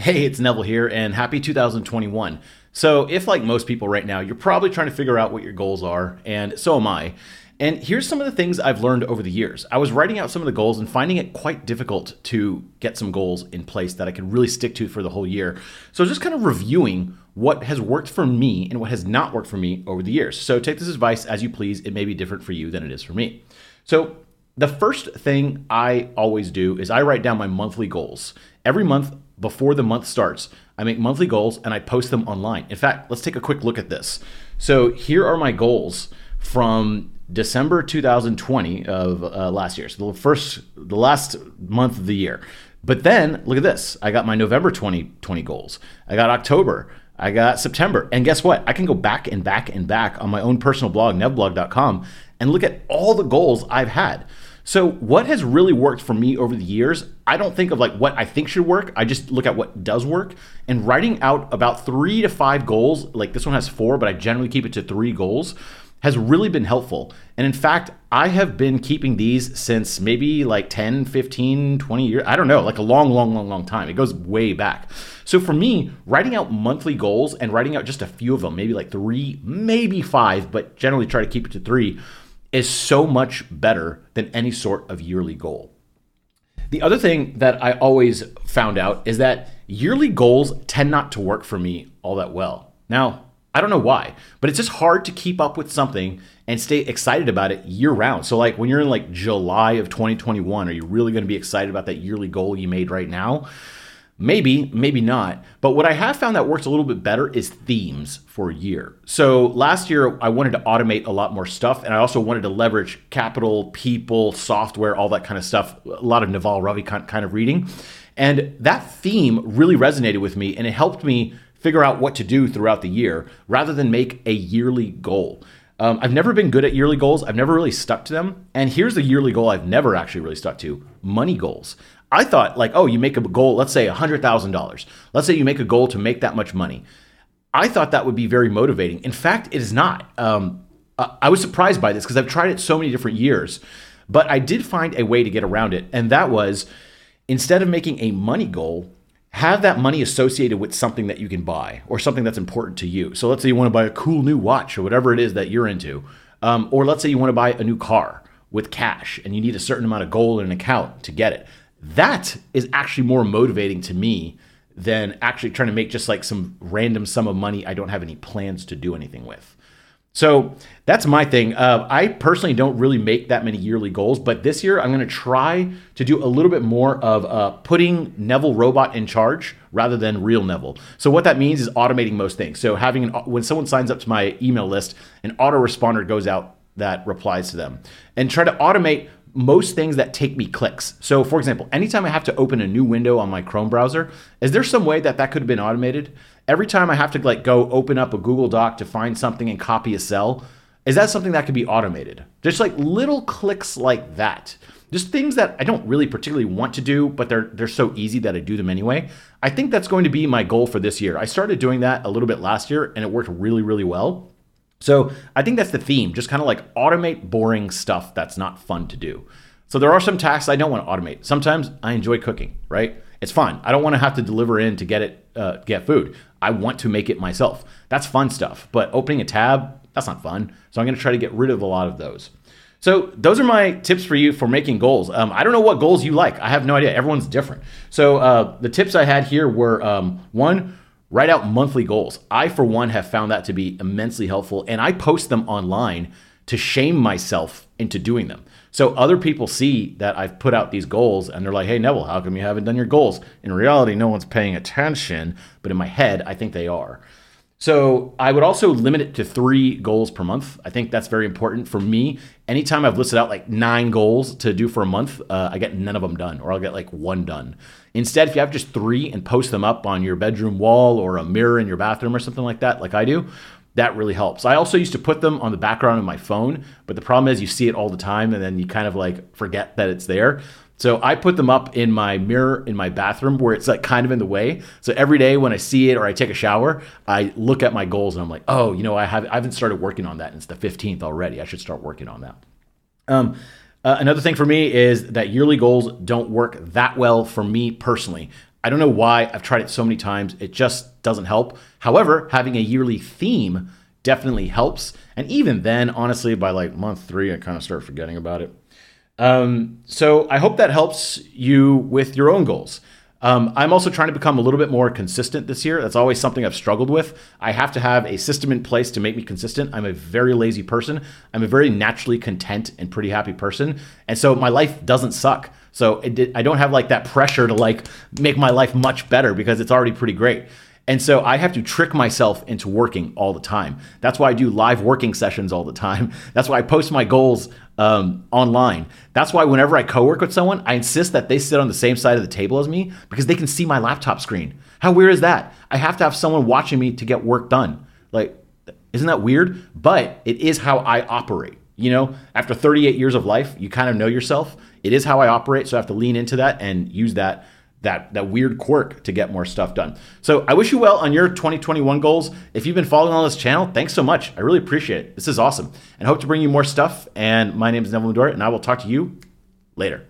Hey, it's Neville here, and happy 2021. So, if like most people right now, you're probably trying to figure out what your goals are, and so am I. And here's some of the things I've learned over the years. I was writing out some of the goals and finding it quite difficult to get some goals in place that I could really stick to for the whole year. So, just kind of reviewing what has worked for me and what has not worked for me over the years. So, take this advice as you please. It may be different for you than it is for me. So, the first thing I always do is I write down my monthly goals. Every month, before the month starts, I make monthly goals and I post them online. In fact, let's take a quick look at this. So here are my goals from December 2020 of uh, last year. So the first, the last month of the year. But then look at this. I got my November 2020 goals. I got October. I got September. And guess what? I can go back and back and back on my own personal blog, nevblog.com, and look at all the goals I've had. So, what has really worked for me over the years, I don't think of like what I think should work. I just look at what does work. And writing out about three to five goals, like this one has four, but I generally keep it to three goals, has really been helpful. And in fact, I have been keeping these since maybe like 10, 15, 20 years. I don't know, like a long, long, long, long time. It goes way back. So for me, writing out monthly goals and writing out just a few of them, maybe like three, maybe five, but generally try to keep it to three is so much better than any sort of yearly goal. The other thing that I always found out is that yearly goals tend not to work for me all that well. Now, I don't know why, but it's just hard to keep up with something and stay excited about it year round. So, like when you're in like July of 2021, are you really going to be excited about that yearly goal you made right now? Maybe, maybe not. But what I have found that works a little bit better is themes for a year. So last year, I wanted to automate a lot more stuff, and I also wanted to leverage capital, people, software, all that kind of stuff. A lot of Naval Ravikant of reading. And that theme really resonated with me, and it helped me figure out what to do throughout the year rather than make a yearly goal. Um, I've never been good at yearly goals. I've never really stuck to them. And here's the yearly goal I've never actually really stuck to money goals. I thought like, oh, you make a goal, let's say $100,000. Let's say you make a goal to make that much money. I thought that would be very motivating. In fact, it is not. Um, I was surprised by this because I've tried it so many different years, but I did find a way to get around it. And that was instead of making a money goal, have that money associated with something that you can buy or something that's important to you. So let's say you want to buy a cool new watch or whatever it is that you're into. Um, or let's say you want to buy a new car with cash and you need a certain amount of gold in an account to get it that is actually more motivating to me than actually trying to make just like some random sum of money I don't have any plans to do anything with. So that's my thing. Uh, I personally don't really make that many yearly goals, but this year I'm going to try to do a little bit more of uh, putting Neville Robot in charge rather than real Neville. So what that means is automating most things. So having an, when someone signs up to my email list, an autoresponder goes out that replies to them, and try to automate most things that take me clicks. So, for example, anytime I have to open a new window on my Chrome browser, is there some way that that could have been automated? Every time I have to like go open up a Google Doc to find something and copy a cell, is that something that could be automated? Just like little clicks like that. Just things that I don't really particularly want to do, but they're they're so easy that I do them anyway. I think that's going to be my goal for this year. I started doing that a little bit last year and it worked really really well. So I think that's the theme, just kind of like automate boring stuff that's not fun to do. So there are some tasks I don't want to automate. Sometimes I enjoy cooking, right? It's fun. I don't want to have to deliver in to get it, uh, get food. I want to make it myself. That's fun stuff. But opening a tab, that's not fun. So I'm going to try to get rid of a lot of those. So those are my tips for you for making goals. Um, I don't know what goals you like. I have no idea. Everyone's different. So uh, the tips I had here were um, one, Write out monthly goals. I, for one, have found that to be immensely helpful, and I post them online to shame myself into doing them. So other people see that I've put out these goals and they're like, hey, Neville, how come you haven't done your goals? In reality, no one's paying attention, but in my head, I think they are. So I would also limit it to three goals per month. I think that's very important for me. Anytime I've listed out like nine goals to do for a month, uh, I get none of them done, or I'll get like one done. Instead, if you have just three and post them up on your bedroom wall or a mirror in your bathroom or something like that, like I do, that really helps. I also used to put them on the background of my phone, but the problem is you see it all the time and then you kind of like forget that it's there. So I put them up in my mirror in my bathroom where it's like kind of in the way. So every day when I see it or I take a shower, I look at my goals and I'm like, oh, you know, I have I haven't started working on that. And it's the 15th already. I should start working on that. Um, uh, another thing for me is that yearly goals don't work that well for me personally. I don't know why. I've tried it so many times. It just doesn't help. However, having a yearly theme definitely helps. And even then, honestly, by like month three, I kind of start forgetting about it. Um, so I hope that helps you with your own goals. Um, I'm also trying to become a little bit more consistent this year. That's always something I've struggled with. I have to have a system in place to make me consistent. I'm a very lazy person. I'm a very naturally content and pretty happy person. And so my life doesn't suck. So did, I don't have like that pressure to like make my life much better because it's already pretty great. And so I have to trick myself into working all the time. That's why I do live working sessions all the time. That's why I post my goals um, online. That's why whenever I co work with someone, I insist that they sit on the same side of the table as me because they can see my laptop screen. How weird is that? I have to have someone watching me to get work done. Like, isn't that weird? But it is how I operate. You know, after 38 years of life, you kind of know yourself. It is how I operate. So I have to lean into that and use that that that weird quirk to get more stuff done. So I wish you well on your 2021 goals. If you've been following on this channel, thanks so much. I really appreciate it. This is awesome. And hope to bring you more stuff. And my name is Neville Medhora, and I will talk to you later.